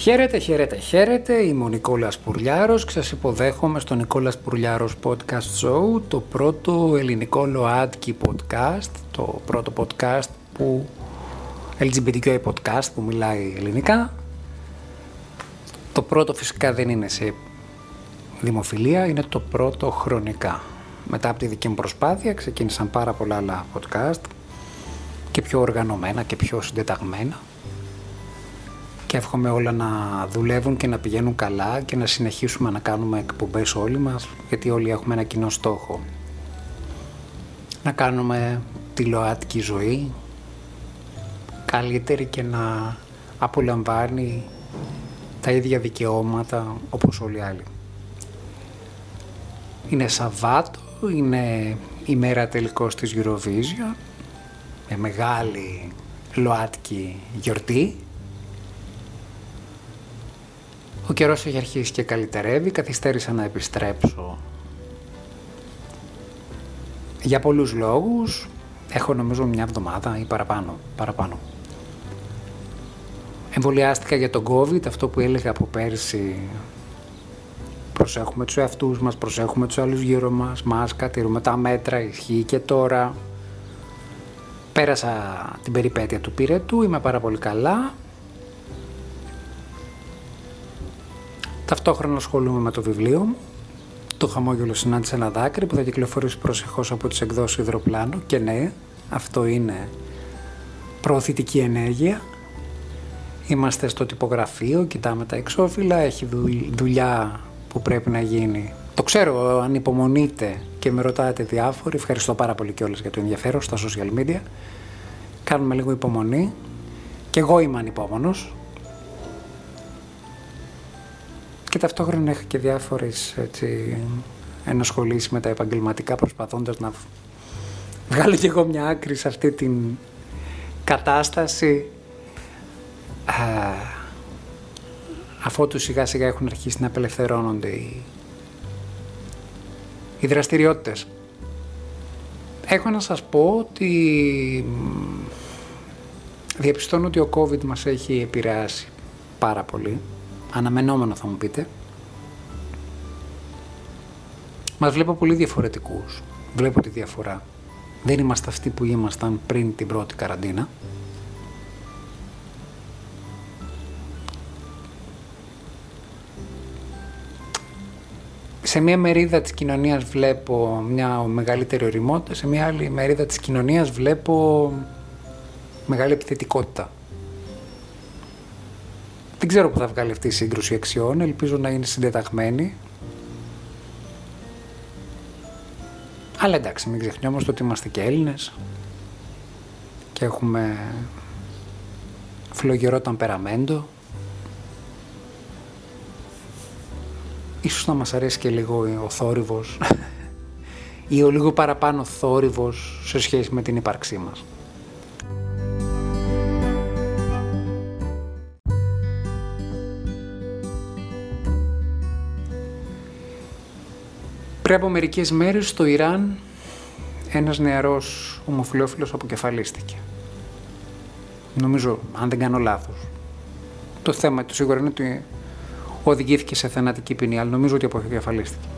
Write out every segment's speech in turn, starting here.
Χαίρετε, χαίρετε, χαίρετε. Είμαι ο Νικόλας Πουρλιάρος και σας υποδέχομαι στο Νικόλας Πουρλιάρος Podcast Show, το πρώτο ελληνικό ΛΟΑΤΚΙ podcast, το πρώτο podcast που LGBTQI podcast που μιλάει ελληνικά. Το πρώτο φυσικά δεν είναι σε δημοφιλία, είναι το πρώτο χρονικά. Μετά από τη δική μου προσπάθεια ξεκίνησαν πάρα πολλά άλλα podcast και πιο οργανωμένα και πιο συντεταγμένα και εύχομαι όλα να δουλεύουν και να πηγαίνουν καλά και να συνεχίσουμε να κάνουμε εκπομπές όλοι μας γιατί όλοι έχουμε ένα κοινό στόχο. Να κάνουμε τη ΛΟΑΤΚΙ ζωή καλύτερη και να απολαμβάνει τα ίδια δικαιώματα όπως όλοι οι άλλοι. Είναι Σαββάτο, είναι η μέρα τελικός της Eurovision με μεγάλη ΛΟΑΤΚΙ γιορτή Ο καιρός έχει αρχίσει και καλυτερεύει, καθυστέρησα να επιστρέψω για πολλούς λόγους. Έχω νομίζω μια εβδομάδα ή παραπάνω. παραπάνω. Εμβολιάστηκα για τον COVID, αυτό που έλεγα από πέρσι. Προσέχουμε τους εαυτούς μας, προσέχουμε τους άλλους γύρω μας, μάσκα, τηρούμε τα μέτρα, ισχύει και τώρα. Πέρασα την περιπέτεια του πυρετού, είμαι πάρα πολύ καλά. Ταυτόχρονα ασχολούμαι με το βιβλίο μου. Το χαμόγελο συνάντησε ένα δάκρυ που θα κυκλοφορήσει προσεχώς από τις εκδόσεις Ιδροπλάνου και ναι, αυτό είναι προωθητική ενέργεια. Είμαστε στο τυπογραφείο, κοιτάμε τα εξώφυλλα, έχει δουλειά που πρέπει να γίνει. Το ξέρω, αν υπομονείτε και με ρωτάτε διάφοροι, ευχαριστώ πάρα πολύ κιόλας για το ενδιαφέρον στα social media. Κάνουμε λίγο υπομονή. Και εγώ είμαι ανυπόμονος, ταυτόχρονα είχα και διάφορες έτσι, ενασχολήσεις με τα επαγγελματικά προσπαθώντας να βγάλω και εγώ μια άκρη σε αυτή την κατάσταση αφού τους σιγά σιγά έχουν αρχίσει να απελευθερώνονται οι, οι δραστηριότητες. Έχω να σας πω ότι διαπιστώνω ότι ο COVID μας έχει επηρεάσει πάρα πολύ αναμενόμενο θα μου πείτε. Μας βλέπω πολύ διαφορετικούς. Βλέπω τη διαφορά. Δεν είμαστε αυτοί που ήμασταν πριν την πρώτη καραντίνα. σε μία μερίδα της κοινωνίας βλέπω μια μεγαλύτερη οριμότητα, σε μία άλλη μερίδα της κοινωνίας βλέπω μεγάλη επιθετικότητα. Δεν ξέρω που θα βγάλει αυτή η σύγκρουση αξιών, ελπίζω να είναι συντεταγμένη. Αλλά εντάξει, μην ξεχνιόμαστε ότι είμαστε και Έλληνες και έχουμε φλογερό ταμπεραμέντο. Ίσως να μας αρέσει και λίγο ο θόρυβος ή ο λίγο παραπάνω θόρυβος σε σχέση με την ύπαρξή μας. Πριν από μερικές μέρες στο Ιράν ένας νεαρός ομοφιλόφιλος αποκεφαλίστηκε. Νομίζω, αν δεν κάνω λάθος. Το θέμα του σίγουρα είναι ότι οδηγήθηκε σε θανατική ποινή, αλλά νομίζω ότι αποκεφαλίστηκε.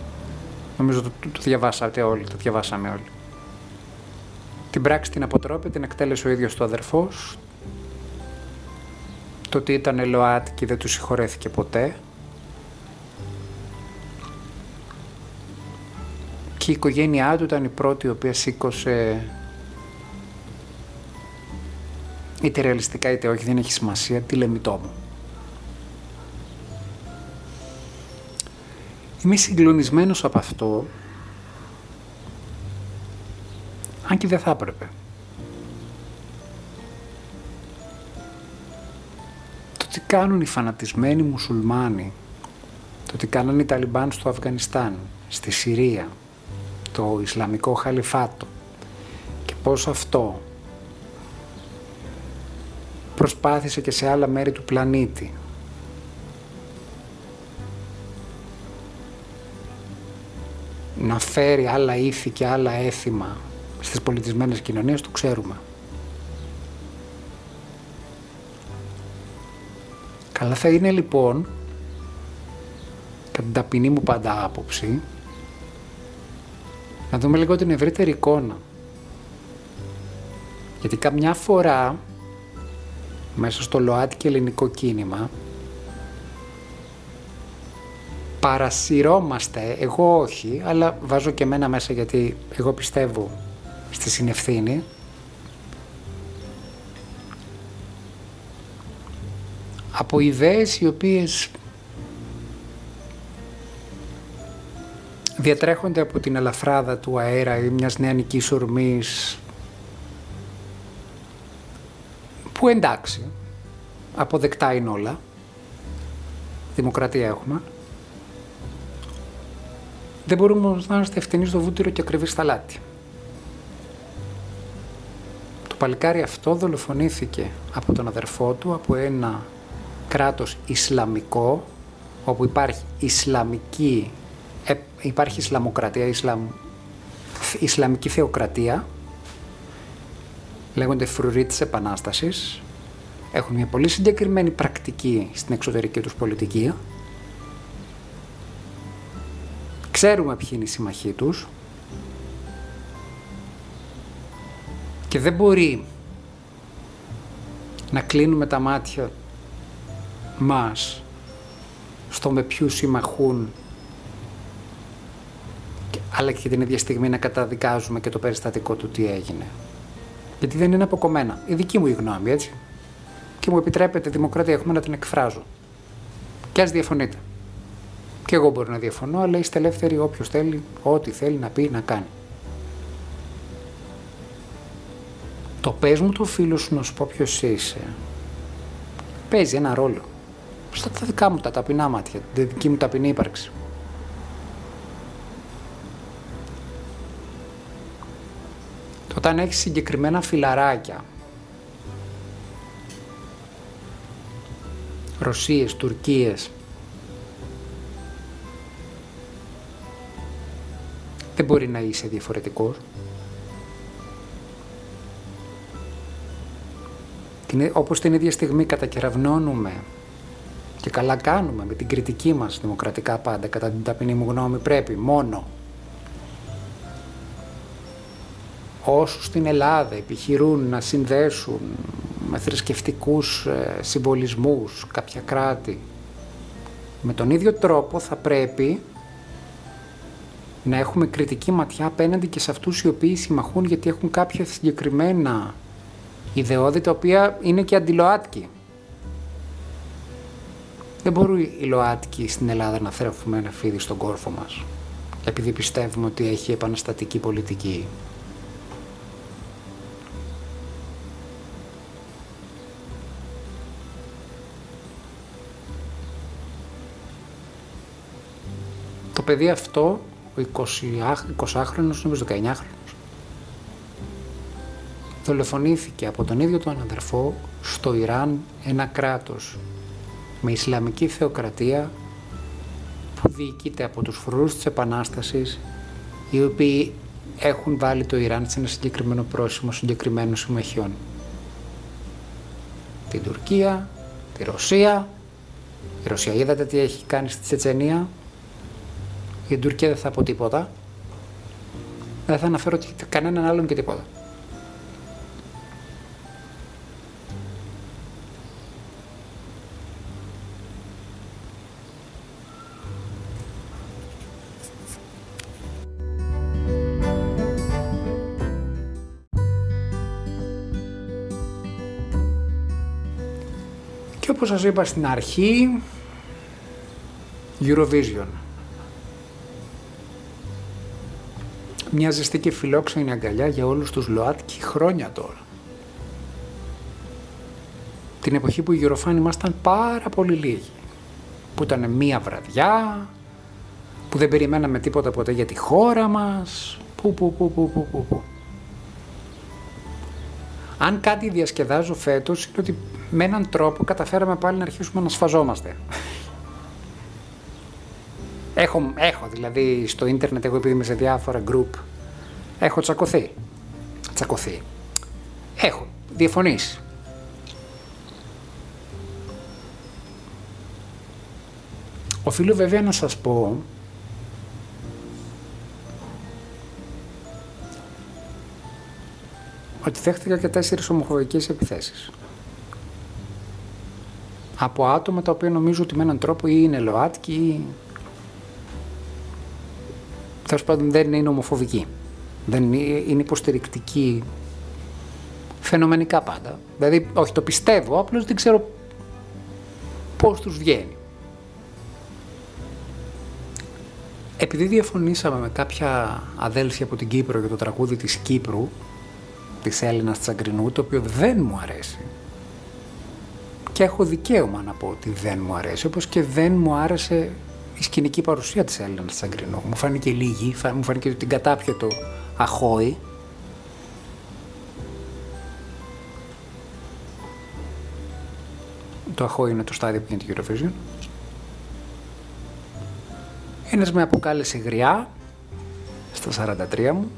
Νομίζω το, το, το διαβάσατε όλοι, το διαβάσαμε όλοι. Την πράξη την αποτρόπη την εκτέλεσε ο ίδιος το αδερφός. Το ότι ήταν ΛΟΑΤ και δεν του συγχωρέθηκε ποτέ. Και η οικογένειά του ήταν η πρώτη η οποία σήκωσε είτε ρεαλιστικά είτε όχι, δεν έχει σημασία, τη λεμιτό μου. Είμαι συγκλονισμένος από αυτό, αν και δεν θα έπρεπε. Το τι κάνουν οι φανατισμένοι μουσουλμάνοι, το τι κάνουν οι Ταλιμπάν στο Αφγανιστάν, στη Συρία, το Ισλαμικό Χαλιφάτο και πώς αυτό προσπάθησε και σε άλλα μέρη του πλανήτη να φέρει άλλα ήθη και άλλα έθιμα στις πολιτισμένες κοινωνίες, το ξέρουμε. Καλά θα είναι λοιπόν, κατά την ταπεινή μου πάντα άποψη, να δούμε λίγο την ευρύτερη εικόνα. Γιατί καμιά φορά μέσα στο ΛΟΑΤ και ελληνικό κίνημα παρασυρώμαστε, εγώ όχι, αλλά βάζω και μένα μέσα γιατί εγώ πιστεύω στη συνευθύνη. Από ιδέες οι οποίες διατρέχονται από την ελαφράδα του αέρα ή μιας νεανικής ορμής που εντάξει, αποδεκτά είναι όλα, δημοκρατία έχουμε, δεν μπορούμε όμως να είμαστε ευθυνείς στο βούτυρο και ακριβείς στα λάτι. Το παλικάρι αυτό δολοφονήθηκε από τον αδερφό του, από ένα κράτος Ισλαμικό, όπου υπάρχει Ισλαμική, ε, υπάρχει Ισλαμοκρατία, Ισλαμ, Ισλαμική θεοκρατία, λέγονται φρουροί της Επανάστασης, έχουν μια πολύ συγκεκριμένη πρακτική στην εξωτερική τους πολιτική, Ξέρουμε ποιοι είναι οι συμμαχοί τους. Και δεν μπορεί να κλείνουμε τα μάτια μας στο με ποιους συμμαχούν αλλά και την ίδια στιγμή να καταδικάζουμε και το περιστατικό του τι έγινε. Γιατί δεν είναι αποκομμένα. Η δική μου η γνώμη, έτσι. Και μου επιτρέπεται δημοκρατία, έχουμε να την εκφράζω. Και ας διαφωνείτε. Και εγώ μπορώ να διαφωνώ, αλλά είστε ελεύθεροι όποιος θέλει, ό,τι θέλει να πει, να κάνει. Το πες μου το φίλο σου να σου πω ποιος είσαι, παίζει ένα ρόλο. Στα τα δικά μου τα ταπεινά μάτια, τη δική μου ταπεινή ύπαρξη. Όταν έχεις συγκεκριμένα φιλαράκια, Ρωσίες, Τουρκίες, δεν μπορεί να είσαι διαφορετικός. Όπως την ίδια στιγμή κατακεραυνώνουμε και καλά κάνουμε με την κριτική μας δημοκρατικά πάντα, κατά την ταπεινή μου γνώμη πρέπει μόνο όσους στην Ελλάδα επιχειρούν να συνδέσουν με θρησκευτικούς ε, συμβολισμούς κάποια κράτη με τον ίδιο τρόπο θα πρέπει να έχουμε κριτική ματιά απέναντι και σε αυτούς οι οποίοι συμμαχούν γιατί έχουν κάποια συγκεκριμένα ιδεώδη τα οποία είναι και αντιλοάτικοι. Δεν μπορεί οι ΛΟΑΤΚΙ στην Ελλάδα να θρέφουμε ένα φίδι στον κόρφο μας επειδή πιστεύουμε ότι έχει επαναστατική πολιτική. Το παιδί αυτό ο 20χρονος, νομίζω 19χρονος, δολοφονήθηκε από τον ίδιο τον αδερφό στο Ιράν ένα κράτος με Ισλαμική θεοκρατία που διοικείται από τους φρουρούς της Επανάστασης οι οποίοι έχουν βάλει το Ιράν σε ένα συγκεκριμένο πρόσημο συγκεκριμένων συμμαχιών. Την Τουρκία, τη Ρωσία. Η Ρωσία είδατε τι έχει κάνει στη Τσετσενία, για την Τουρκία δεν θα πω τίποτα. Δεν θα αναφέρω κανέναν άλλον και τίποτα. Και όπως σας είπα στην αρχή, Eurovision. Μια ζεστή και φιλόξενη αγκαλιά για όλους τους ΛΟΑΤΚΙ χρόνια τώρα. Την εποχή που οι Γεροφάνοι ήμασταν πάρα πολύ λίγοι. Που ήταν μία βραδιά, που δεν περιμέναμε τίποτα ποτέ για τη χώρα μας. Που, που, που, που, που, που, που. Αν κάτι διασκεδάζω φέτος είναι ότι με έναν τρόπο καταφέραμε πάλι να αρχίσουμε να σφαζόμαστε. Έχω, έχω δηλαδή στο ίντερνετ, εγώ επειδή είμαι σε διάφορα group, έχω τσακωθεί. Τσακωθεί. Έχω διαφωνήσει. Οφείλω βέβαια να σας πω ότι δέχτηκα και τέσσερις ομοφοβικές επιθέσεις. Από άτομα τα οποία νομίζω ότι με έναν τρόπο ή είναι ΛΟΑΤΚΙ ή τέλος πάντων δεν είναι ομοφοβικοί. Δεν είναι υποστηρικτικοί φαινομενικά πάντα. Δηλαδή, όχι το πιστεύω, απλώς δεν ξέρω πώς τους βγαίνει. Επειδή διαφωνήσαμε με κάποια αδέλφια από την Κύπρο για το τραγούδι της Κύπρου, της Έλληνας Τσαγκρινού, το οποίο δεν μου αρέσει, και έχω δικαίωμα να πω ότι δεν μου αρέσει, όπως και δεν μου άρεσε η σκηνική παρουσία της Έλληνας Τσαγκρινού. Μου φάνηκε λίγη, μου φάνηκε ότι την κατάπιε το αχώη, Το αχώ είναι το στάδιο που γίνεται Eurovision. Ένας με αποκάλεσε γριά στα 43 μου.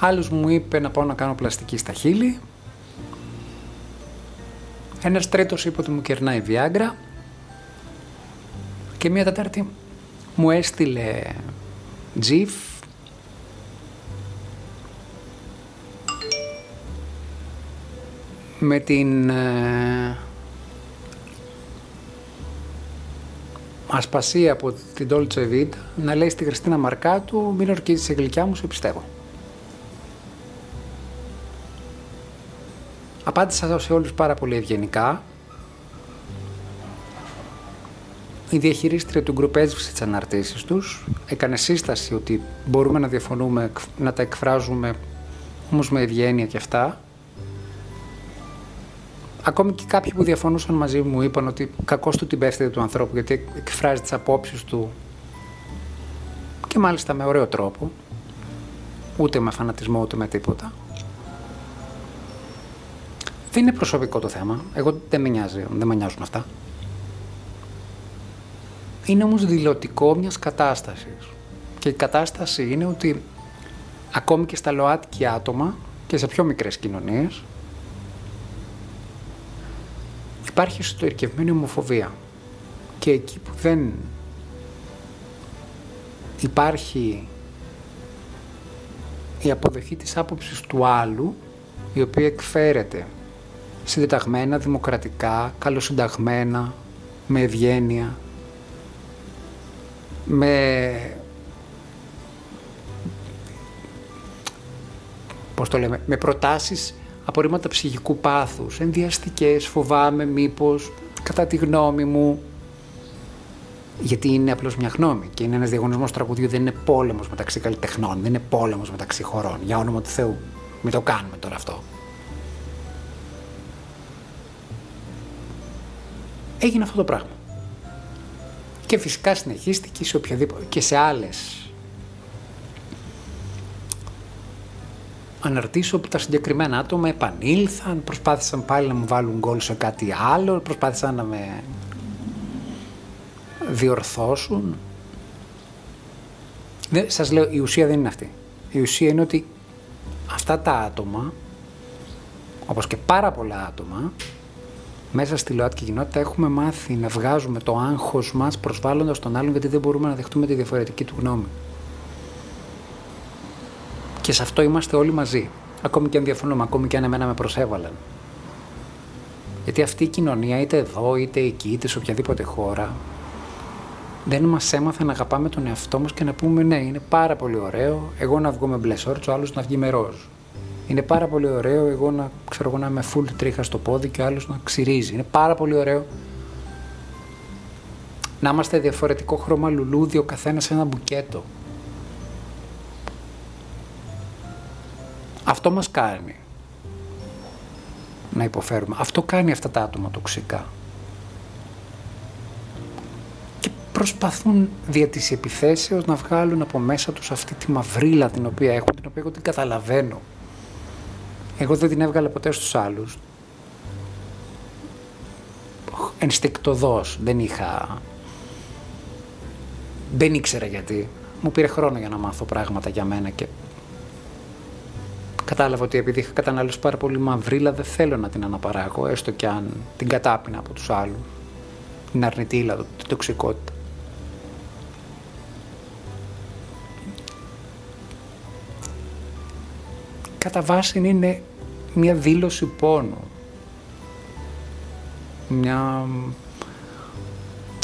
Άλλος μου είπε να πάω να κάνω πλαστική στα χείλη. Ένας τρίτος είπε ότι μου κερνάει Viagra. Και μία τετάρτη μου έστειλε GIF με την ε, ασπασία από την Dolce Vita να λέει στη Χριστίνα Μαρκάτου μην ορκίζεις γλυκιά μου, σε πιστεύω. Απάντησα σε όλους πάρα πολύ ευγενικά. Η διαχειρίστρια του γκρουπ έσβησε τις αναρτήσεις τους. Έκανε σύσταση ότι μπορούμε να διαφωνούμε, να τα εκφράζουμε όμως με ευγένεια και αυτά. Ακόμη και κάποιοι που διαφωνούσαν μαζί μου είπαν ότι κακό του την πέφτει του ανθρώπου γιατί εκφράζει τις απόψεις του και μάλιστα με ωραίο τρόπο, ούτε με φανατισμό ούτε με τίποτα. Δεν είναι προσωπικό το θέμα. Εγώ δεν με νοιάζει, δεν με νοιάζουν αυτά. Είναι όμως δηλωτικό μιας κατάστασης. Και η κατάσταση είναι ότι ακόμη και στα ΛΟΑΤΚΙ άτομα και σε πιο μικρές κοινωνίες υπάρχει εσωτερικευμένη ομοφοβία. Και εκεί που δεν υπάρχει η αποδοχή της άποψης του άλλου, η οποία εκφέρεται συντεταγμένα, δημοκρατικά, καλοσυνταγμένα, με ευγένεια, με πώς το λέμε, με προτάσεις απορρίμματα ψυχικού πάθους, ενδιαστικές, φοβάμαι μήπως, κατά τη γνώμη μου, γιατί είναι απλώς μια γνώμη και είναι ένας διαγωνισμός τραγουδιού, δεν είναι πόλεμος μεταξύ καλλιτεχνών, δεν είναι πόλεμος μεταξύ χωρών, για όνομα του Θεού. Μην το κάνουμε τώρα αυτό. Έγινε αυτό το πράγμα. Και φυσικά συνεχίστηκε σε οποιαδήποτε και σε άλλες αναρτήσω που τα συγκεκριμένα άτομα επανήλθαν, προσπάθησαν πάλι να μου βάλουν γκολ σε κάτι άλλο, προσπάθησαν να με διορθώσουν. Δεν, σας λέω, η ουσία δεν είναι αυτή. Η ουσία είναι ότι αυτά τα άτομα, όπως και πάρα πολλά άτομα, μέσα στη ΛΟΑΤΚΙ κοινότητα έχουμε μάθει να βγάζουμε το άγχος μας προσβάλλοντας τον άλλον γιατί δεν μπορούμε να δεχτούμε τη διαφορετική του γνώμη. Και σε αυτό είμαστε όλοι μαζί. Ακόμη και αν διαφωνούμε, ακόμη και αν εμένα με προσέβαλαν. Γιατί αυτή η κοινωνία, είτε εδώ, είτε εκεί, είτε σε οποιαδήποτε χώρα, δεν μας έμαθε να αγαπάμε τον εαυτό μας και να πούμε ναι, είναι πάρα πολύ ωραίο εγώ να βγω με μπλε ο άλλος να βγει με ροζ. Είναι πάρα πολύ ωραίο εγώ να, ξέρω, εγώ να είμαι full τρίχα στο πόδι και ο άλλος να ξυρίζει. Είναι πάρα πολύ ωραίο να είμαστε διαφορετικό χρώμα λουλούδι ο καθένας σε ένα μπουκέτο. Αυτό μας κάνει να υποφέρουμε. Αυτό κάνει αυτά τα άτομα τοξικά. Και προσπαθούν δια της επιθέσεως να βγάλουν από μέσα τους αυτή τη μαυρίλα την οποία έχουν, την οποία εγώ την καταλαβαίνω. Εγώ δεν την έβγαλα ποτέ στους άλλους. Ενστικτοδός, δεν είχα... Δεν ήξερα γιατί. Μου πήρε χρόνο για να μάθω πράγματα για μένα και κατάλαβα ότι επειδή είχα καταναλώσει πάρα πολύ μαυρίλα δεν θέλω να την αναπαράγω, έστω και αν την κατάπινα από τους άλλους. την αρνητήλα, την τοξικότητα. Κατά βάση είναι μια δήλωση πόνου. Μια...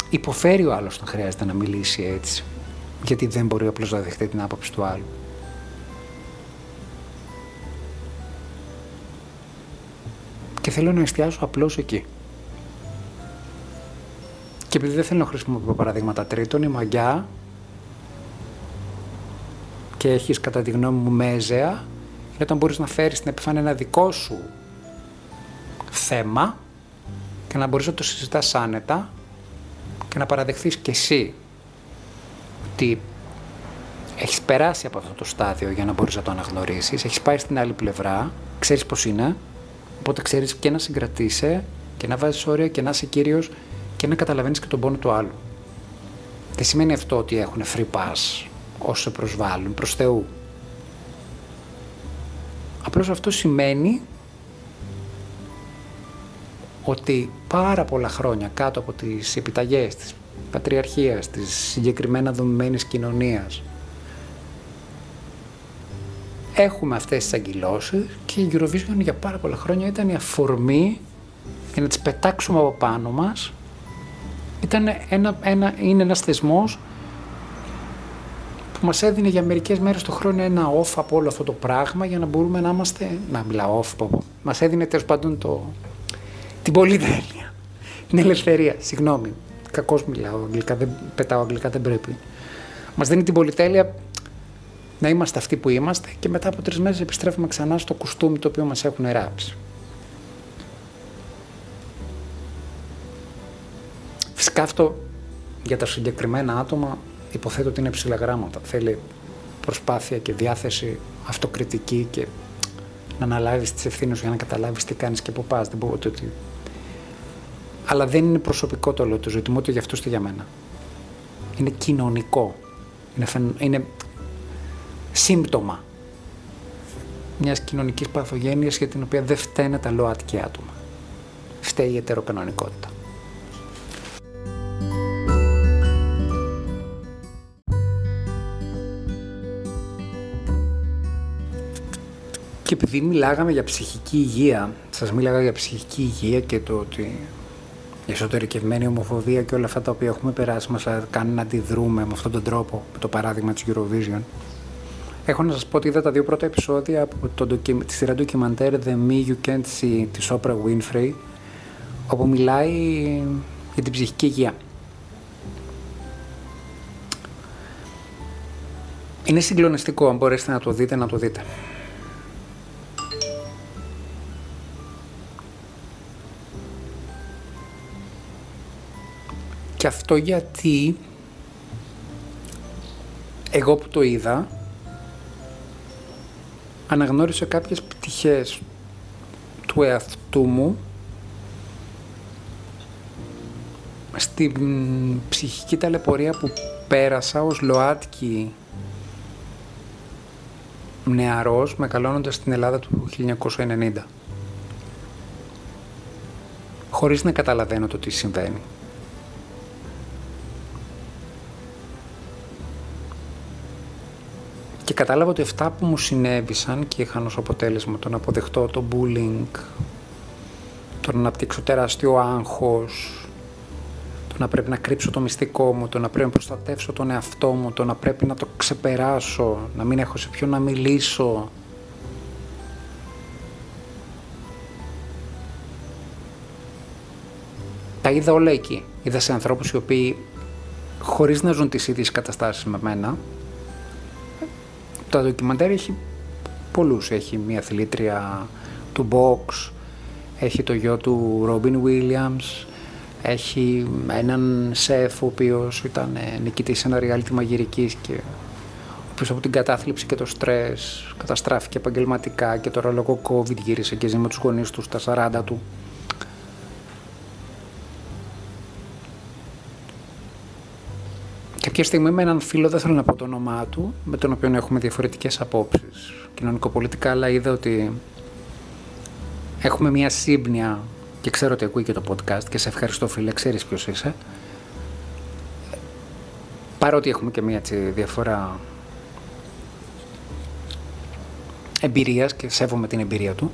Υποφέρει ο άλλος όταν χρειάζεται να μιλήσει έτσι. Γιατί δεν μπορεί απλώς να δεχτεί την άποψη του άλλου. Και θέλω να εστιάσω απλώς εκεί. Και επειδή δεν θέλω να χρησιμοποιώ παραδείγματα τρίτων, η μαγιά και έχεις κατά τη γνώμη μου μέζεα είναι όταν μπορείς να φέρεις στην επιφάνεια ένα δικό σου θέμα και να μπορείς να το συζητάς άνετα και να παραδεχθείς και εσύ ότι έχεις περάσει από αυτό το στάδιο για να μπορείς να το αναγνωρίσεις, έχεις πάει στην άλλη πλευρά, ξέρεις πώς είναι, οπότε ξέρεις και να συγκρατήσει και να βάζεις όρια και να είσαι κύριος και να καταλαβαίνεις και τον πόνο του άλλου. Δεν σημαίνει αυτό ότι έχουν free pass όσο σε προσβάλλουν, προς Θεού. Απλώς αυτό σημαίνει ότι πάρα πολλά χρόνια κάτω από τις επιταγές της πατριαρχίας, της συγκεκριμένα δομημένης κοινωνίας έχουμε αυτές τις αγκυλώσεις και η Eurovision για πάρα πολλά χρόνια ήταν η αφορμή για να τις πετάξουμε από πάνω μας. Ήταν ένα, ένα, είναι ένας θεσμός που μας έδινε για μερικές μέρες το χρόνο ένα off από όλο αυτό το πράγμα για να μπορούμε να είμαστε, να μιλάω off, πω, μας έδινε τέλος πάντων το, την πολυτέλεια, την ελευθερία, συγγνώμη, κακώς μιλάω αγγλικά, δεν πετάω αγγλικά, δεν πρέπει. Μας δίνει την πολυτέλεια να είμαστε αυτοί που είμαστε και μετά από τρεις μέρες επιστρέφουμε ξανά στο κουστούμι το οποίο μας έχουν ράψει. Φυσικά αυτό για τα συγκεκριμένα άτομα υποθέτω ότι είναι ψηλά γράμματα. Θέλει προσπάθεια και διάθεση αυτοκριτική και να αναλάβεις τις ευθύνες για να καταλάβεις τι κάνεις και πού πας. Δεν πω ότι... Αλλά δεν είναι προσωπικό το όλο το ζήτημα, ούτε για αυτούς ούτε για μένα. Είναι κοινωνικό. Είναι, φεν... είναι σύμπτωμα μιας κοινωνικής παθογένειας για την οποία δεν φταίνε τα ΛΟΑΤΚΙ άτομα. Φταίει η ετεροκανονικότητα. Και επειδή μιλάγαμε για ψυχική υγεία, σας μίλαγα για ψυχική υγεία και το ότι η εσωτερικευμένη ομοφοβία και όλα αυτά τα οποία έχουμε περάσει μας κάνουν να αντιδρούμε με αυτόν τον τρόπο, με το παράδειγμα της Eurovision. Έχω να σας πω ότι είδα τα δύο πρώτα επεισόδια από το, τη σειρά ντοκιμαντέρ The Me You Can't See της Oprah Winfrey, όπου μιλάει για την ψυχική υγεία. Είναι συγκλονιστικό, αν μπορέσετε να το δείτε, να το δείτε. Και αυτό γιατί εγώ που το είδα αναγνώρισα κάποιες πτυχές του εαυτού μου στην ψυχική ταλαιπωρία που πέρασα ως ΛΟΑΤΚΙ νεαρός μεγαλώνοντας στην Ελλάδα του 1990 χωρίς να καταλαβαίνω το τι συμβαίνει. Κατάλαβα ότι αυτά που μου συνέβησαν και είχαν ως αποτέλεσμα το να αποδεχτώ το bullying, το να αναπτύξω τεράστιο άγχος, το να πρέπει να κρύψω το μυστικό μου, το να πρέπει να προστατεύσω τον εαυτό μου, το να πρέπει να το ξεπεράσω, να μην έχω σε ποιον να μιλήσω. Τα είδα όλα εκεί. Είδα σε ανθρώπους οι οποίοι χωρίς να ζουν τις ίδιες καταστάσεις με μένα, το ντοκιμαντέρ έχει πολλούς. Έχει μια αθλήτρια του box, έχει το γιο του Ρόμπιν Williams, έχει έναν σεφ ο οποίος ήταν νικητής σε ένα reality μαγειρικής και πίσω από την κατάθλιψη και το στρες καταστράφηκε επαγγελματικά και τώρα λόγω COVID γύρισε και ζει με τους γονείς του στα 40 του. Κάποια στιγμή με έναν φίλο, δεν θέλω να πω το όνομά του, με τον οποίο έχουμε διαφορετικές απόψεις κοινωνικοπολιτικά, αλλά είδα ότι έχουμε μια σύμπνοια και ξέρω ότι ακούει και το podcast και σε ευχαριστώ φίλε, ξέρεις ποιος είσαι. Παρότι έχουμε και μία έτσι, διαφορά εμπειρίας και σέβομαι την εμπειρία του.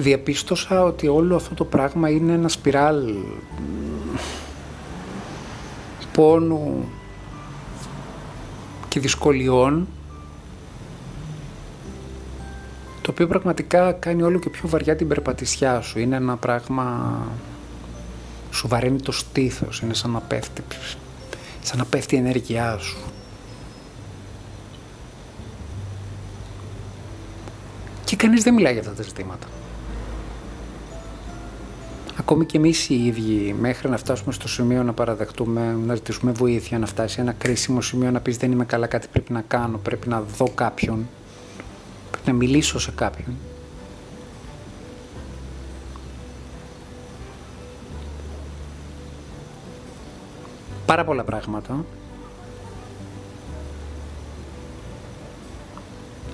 Διαπίστωσα ότι όλο αυτό το πράγμα είναι ένα σπιράλ πόνου και δυσκολιών το οποίο πραγματικά κάνει όλο και πιο βαριά την περπατησιά σου. Είναι ένα πράγμα σου βαραίνει το στήθος, είναι σαν να πέφτει, σαν να πέφτει η ενέργειά σου. Και κανείς δεν μιλάει για αυτά τα ζητήματα. Ακόμη και εμείς οι ίδιοι, μέχρι να φτάσουμε στο σημείο να παραδεχτούμε, να ζητήσουμε βοήθεια, να φτάσει ένα κρίσιμο σημείο να πεις Δεν είμαι καλά, κάτι πρέπει να κάνω, πρέπει να δω κάποιον, πρέπει να μιλήσω σε κάποιον. Πάρα πολλά πράγματα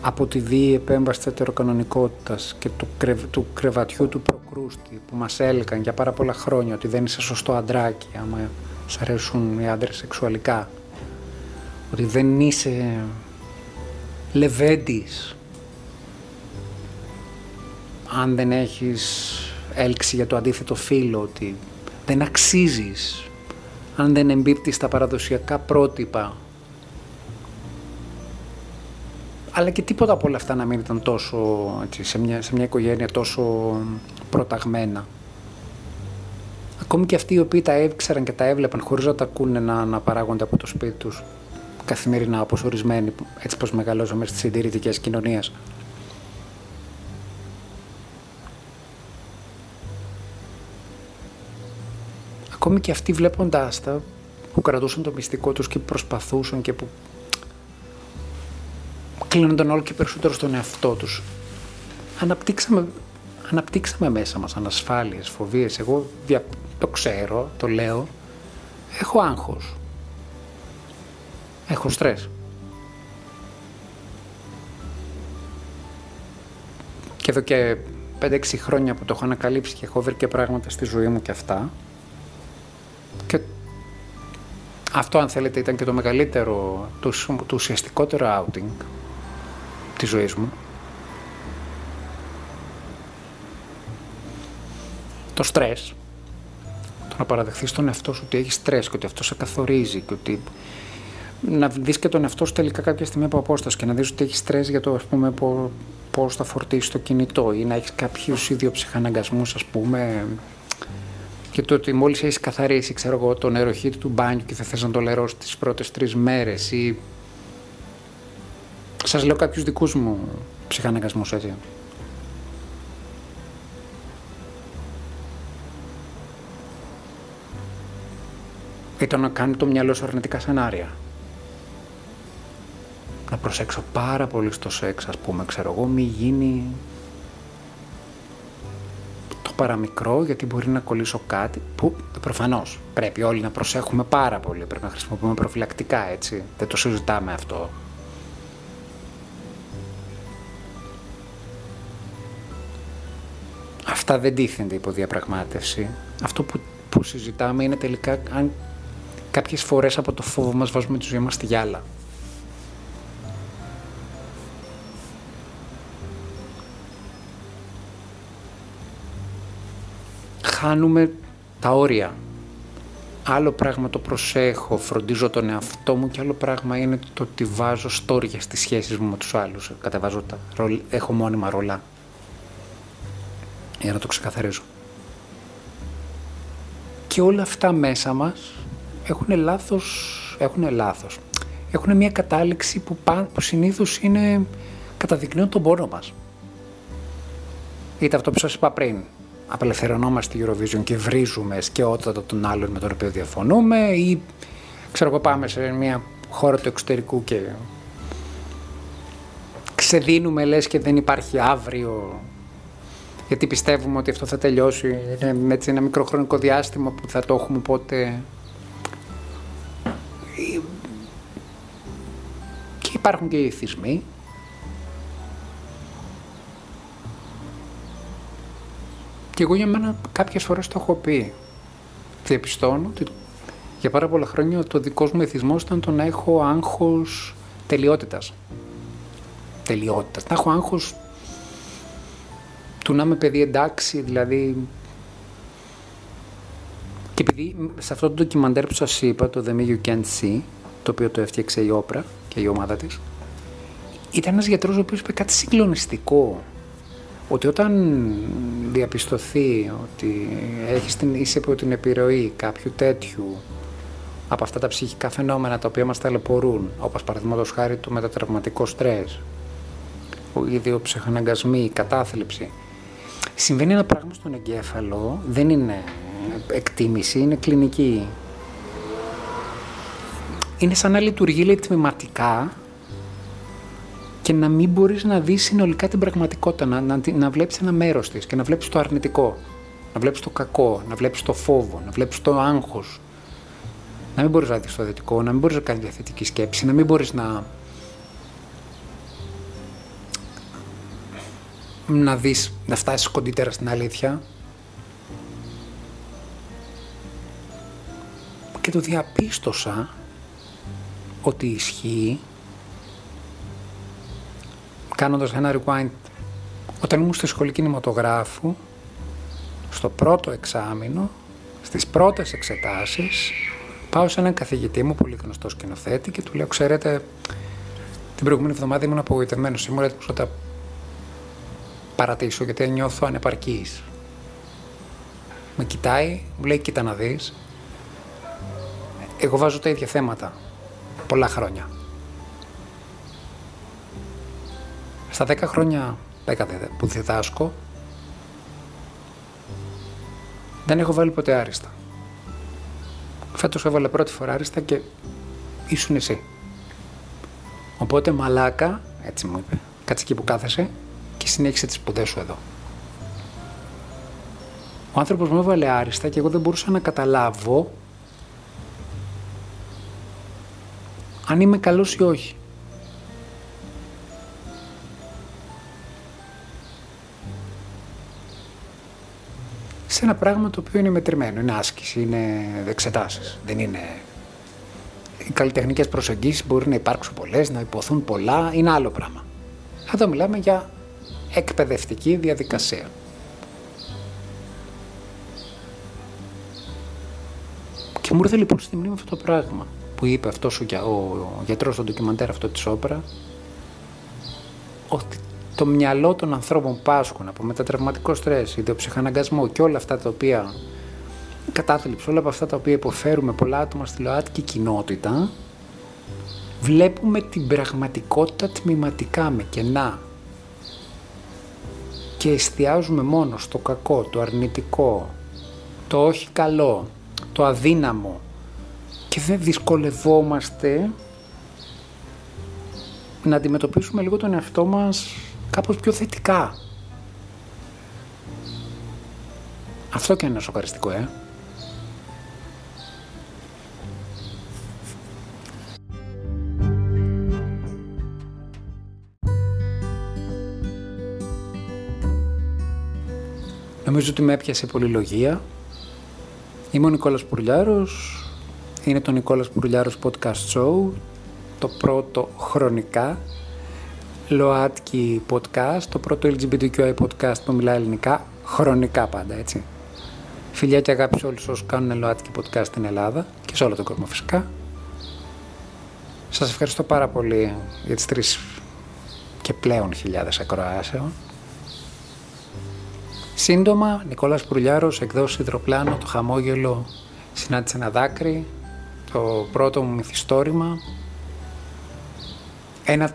από τη δίη επέμβαση της ετεροκανονικότητας και του, του κρεβατιού του προκρούστη που μας έλεγαν για πάρα πολλά χρόνια ότι δεν είσαι σωστό αντράκι άμα σ' αρέσουν οι άντρες σεξουαλικά. Ότι δεν είσαι λεβέντης. Αν δεν έχεις έλξη για το αντίθετο φύλλο ότι δεν αξίζεις. Αν δεν εμπίπτεις στα παραδοσιακά πρότυπα αλλά και τίποτα από όλα αυτά να μην ήταν τόσο, έτσι, σε, μια, σε μια οικογένεια τόσο προταγμένα. Ακόμη και αυτοί οι οποίοι τα έξεραν και τα έβλεπαν χωρίς να τα ακούνε να, να παράγονται από το σπίτι τους καθημερινά όπως ορισμένοι, έτσι πως μεγαλώσαμε στις συντηρητικές κοινωνίες. Ακόμη και αυτοί βλέποντάς τα που κρατούσαν το μυστικό τους και προσπαθούσαν και που κλείνονταν όλο και περισσότερο στον εαυτό τους. Αναπτύξαμε, αναπτύξαμε μέσα μας ανασφάλειες, φοβίες. Εγώ το ξέρω, το λέω. Έχω άγχος. Έχω στρες. Και εδώ και 5-6 χρόνια που το έχω ανακαλύψει και έχω βρει και πράγματα στη ζωή μου και αυτά. Και αυτό αν θέλετε ήταν και το μεγαλύτερο, το, το ουσιαστικότερο outing της ζωής μου. Το στρες, το να παραδεχθείς τον εαυτό σου ότι έχεις στρες και ότι αυτό σε καθορίζει και ότι να δεις και τον εαυτό σου τελικά κάποια στιγμή από απόσταση και να δεις ότι έχεις στρες για το ας πούμε πώς θα φορτίσεις το κινητό ή να έχεις κάποιους ιδιοψυχαναγκασμούς ας πούμε και το ότι μόλις έχεις καθαρίσει ξέρω εγώ το νεροχύτη του μπάνιου και θα θες να το λερώσεις τις πρώτες τρεις μέρες ή σας λέω κάποιους δικούς μου ψυχαναγκασμούς, έτσι. Ήταν να κάνει το μυαλό σου αρνητικά σενάρια. Να προσέξω πάρα πολύ στο σεξ, ας πούμε, ξέρω εγώ, μη γίνει το παραμικρό, γιατί μπορεί να κολλήσω κάτι που προφανώς πρέπει όλοι να προσέχουμε πάρα πολύ, πρέπει να χρησιμοποιούμε προφυλακτικά, έτσι, δεν το συζητάμε αυτό. Αυτά δεν τίθενται υπό διαπραγμάτευση. Αυτό που, που συζητάμε είναι τελικά αν κάποιες φορές από το φόβο μας βάζουμε τη ζωή μας στη γυάλα. Χάνουμε τα όρια. Άλλο πράγμα το προσέχω, φροντίζω τον εαυτό μου και άλλο πράγμα είναι το ότι βάζω στόρια στις σχέσεις μου με τους άλλους. Κατεβάζω τα, έχω μόνιμα ρολά για να το ξεκαθαρίζω. Και όλα αυτά μέσα μας έχουν λάθος, έχουν λάθος. Έχουν μια κατάληξη που, που συνήθως είναι καταδεικνύουν τον πόνο μας. Είτε αυτό που σας είπα πριν, απελευθερωνόμαστε στη Eurovision και βρίζουμε σκαιότατα τον άλλον με τον οποίο διαφωνούμε ή ξέρω εγώ πάμε σε μια χώρα του εξωτερικού και ξεδίνουμε λες και δεν υπάρχει αύριο γιατί πιστεύουμε ότι αυτό θα τελειώσει. Είναι έτσι ένα μικρό χρονικό διάστημα που θα το έχουμε πότε. Και υπάρχουν και οι θυσμοί. Και εγώ για μένα κάποιες φορές το έχω πει. Διαπιστώνω ότι για πάρα πολλά χρόνια το δικός μου εθισμός ήταν το να έχω άγχος τελειότητας. Τελειότητας. Να έχω άγχος του να είμαι παιδί εντάξει, δηλαδή... Και επειδή σε αυτό το ντοκιμαντέρ που σας είπα, το The Me You Can't See, το οποίο το έφτιαξε η Όπρα και η ομάδα της, ήταν ένας γιατρός ο οποίος είπε κάτι συγκλονιστικό. Ότι όταν διαπιστωθεί ότι έχεις την, είσαι από την επιρροή κάποιου τέτοιου από αυτά τα ψυχικά φαινόμενα τα οποία μας ταλαιπωρούν, όπως παραδείγματος χάρη το μετατραυματικό στρες, ο ίδιο ψυχαναγκασμοί, η κατάθλιψη, συμβαίνει ένα πράγμα στον εγκέφαλο, δεν είναι εκτίμηση, είναι κλινική. Είναι σαν να λειτουργεί λέει, τμηματικά και να μην μπορείς να δεις συνολικά την πραγματικότητα, να, να, να βλέπεις ένα μέρος της και να βλέπεις το αρνητικό, να βλέπεις το κακό, να βλέπεις το φόβο, να βλέπεις το άγχος, να μην μπορείς να δεις το δυτικό, να μην μπορείς να κάνεις διαθετική σκέψη, να μην μπορείς να, να δεις, να φτάσεις κοντύτερα στην αλήθεια. Και το διαπίστωσα ότι ισχύει κάνοντας ένα rewind όταν ήμουν στη σχολή κινηματογράφου στο πρώτο εξάμεινο στις πρώτες εξετάσεις πάω σε έναν καθηγητή μου πολύ γνωστό σκηνοθέτη και του λέω ξέρετε την προηγούμενη εβδομάδα ήμουν απογοητευμένος σήμερα έτοιμος να τα παρατήσω γιατί νιώθω ανεπαρκής με κοιτάει, μου λέει κοίτα να δεις εγώ βάζω τα ίδια θέματα πολλά χρόνια Στα 10 χρόνια 10 που διδάσκω, δεν έχω βάλει ποτέ άριστα. Φέτος έβαλα πρώτη φορά άριστα και ήσουν εσύ. Οπότε μαλάκα, έτσι μου είπε, κάτσε εκεί που κάθεσαι και συνέχισε τις σπουδές σου εδώ. Ο άνθρωπος μου έβαλε άριστα και εγώ δεν μπορούσα να καταλάβω αν είμαι καλός ή όχι. σε ένα πράγμα το οποίο είναι μετρημένο, είναι άσκηση, είναι εξετάσεις, δεν είναι... Οι καλλιτεχνικές προσεγγίσεις μπορεί να υπάρξουν πολλές, να υποθούν πολλά, είναι άλλο πράγμα. Εδώ μιλάμε για εκπαιδευτική διαδικασία. Και μου ήρθε λοιπόν στη μνήμη αυτό το πράγμα που είπε αυτός ο, ο, ο γιατρός στο ντοκιμαντέρ αυτό της όπερα ότι το μυαλό των ανθρώπων πάσχουν από μετατραυματικό στρες, ιδιοψυχαναγκασμό και όλα αυτά τα οποία κατάθλιψη, όλα από αυτά τα οποία υποφέρουμε πολλά άτομα στη ΛΟΑΤΚΙ κοινότητα, βλέπουμε την πραγματικότητα τμηματικά με κενά και εστιάζουμε μόνο στο κακό, το αρνητικό, το όχι καλό, το αδύναμο και δεν δυσκολευόμαστε να αντιμετωπίσουμε λίγο τον εαυτό μας κάπως πιο θετικά. Αυτό και είναι σοκαριστικό, ε. Νομίζω ότι με έπιασε πολυλογία. Είμαι ο Νικόλας Πουρλιάρος. Είναι το Νικόλας Πουρλιάρος Podcast Show. Το πρώτο χρονικά ΛΟΑΤΚΙ podcast, το πρώτο LGBTQI podcast που μιλάει ελληνικά, χρονικά πάντα, έτσι. Φιλιά και αγάπη σε όλους όσους κάνουν ΛΟΑΤΚΙ podcast στην Ελλάδα και σε όλο τον κόσμο φυσικά. Σας ευχαριστώ πάρα πολύ για τις τρεις και πλέον χιλιάδες ακροάσεων. Σύντομα, Νικόλας Πουρλιάρος, εκδόσει υδροπλάνο, το χαμόγελο, συνάντησε ένα δάκρυ, το πρώτο μου μυθιστόρημα, ένα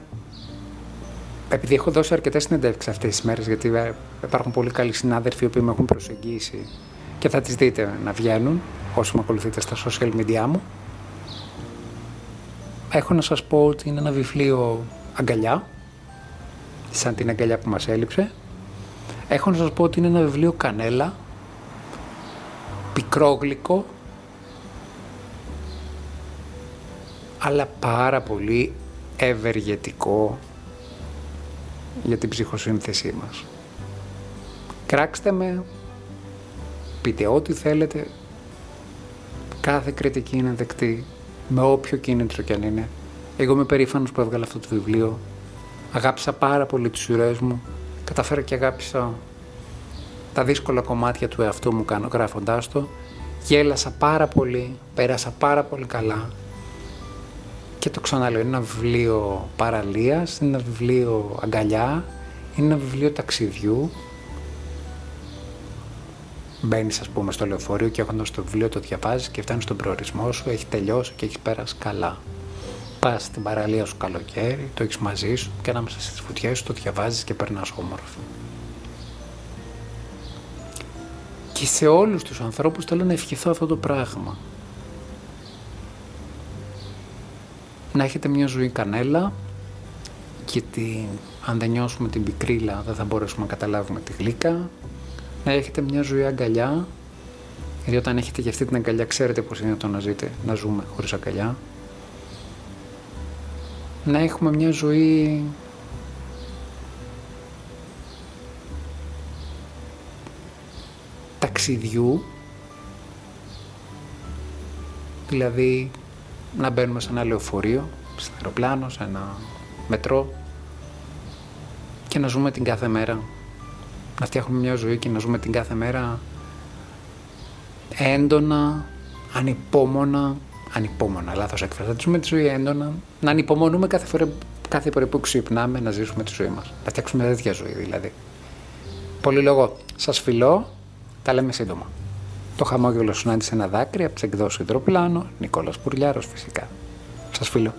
επειδή έχω δώσει αρκετές συνεντεύξεις αυτές τις μέρες, γιατί ε, υπάρχουν πολύ καλοί συνάδελφοι που με έχουν προσεγγίσει και θα τις δείτε να βγαίνουν όσοι με ακολουθείτε στα social media μου. Έχω να σας πω ότι είναι ένα βιβλίο αγκαλιά, σαν την αγκαλιά που μας έλειψε. Έχω να σας πω ότι είναι ένα βιβλίο κανέλα, πικρόγλυκο, αλλά πάρα πολύ ευεργετικό για την ψυχοσύνθεσή μας. Κράξτε με, πείτε ό,τι θέλετε. Κάθε κριτική είναι δεκτή, με όποιο κίνητρο κι αν είναι. Εγώ είμαι περήφανος που έβγαλα αυτό το βιβλίο. Αγάπησα πάρα πολύ τις ουρές μου. Καταφέρα και αγάπησα τα δύσκολα κομμάτια του εαυτού μου κάνω γράφοντάς το. Γέλασα πάρα πολύ, πέρασα πάρα πολύ καλά. Και το ξαναλέω, είναι ένα βιβλίο παραλίας, είναι ένα βιβλίο αγκαλιά, είναι ένα βιβλίο ταξιδιού. Μπαίνεις, ας πούμε, στο λεωφορείο και έχοντας το βιβλίο το διαβάζεις και φτάνεις στον προορισμό σου, έχει τελειώσει και έχεις πέρασει καλά. Πα στην παραλία σου καλοκαίρι, το έχεις μαζί σου και ανάμεσα στις φωτιές σου το διαβάζεις και περνάς όμορφο. Και σε όλους τους ανθρώπους θέλω να ευχηθώ αυτό το πράγμα. Να έχετε μια ζωή κανέλα, γιατί αν δεν νιώσουμε την πικρίλα δεν θα μπορέσουμε να καταλάβουμε τη γλύκα. Να έχετε μια ζωή αγκαλιά, γιατί όταν έχετε και αυτή την αγκαλιά ξέρετε πώς είναι το να ζείτε, να ζούμε χωρίς αγκαλιά. Να έχουμε μια ζωή ταξιδιού, δηλαδή να μπαίνουμε σε ένα λεωφορείο, σε ένα αεροπλάνο, σε ένα μετρό και να ζούμε την κάθε μέρα. Να φτιάχνουμε μια ζωή και να ζούμε την κάθε μέρα έντονα, ανυπόμονα, ανυπόμονα, λάθος έκφραση, να ζούμε τη ζωή έντονα, να ανυπομονούμε κάθε φορά, κάθε φορά που ξυπνάμε να ζήσουμε τη ζωή μας. Να φτιάξουμε τέτοια ζωή δηλαδή. Πολύ λόγο, σας φιλώ, τα λέμε σύντομα. Το χαμόγελο συνάντησε ένα δάκρυ από τις εκδόσεις Ιδροπλάνο, Νικόλας Πουρλιάρος φυσικά. Σας φιλώ.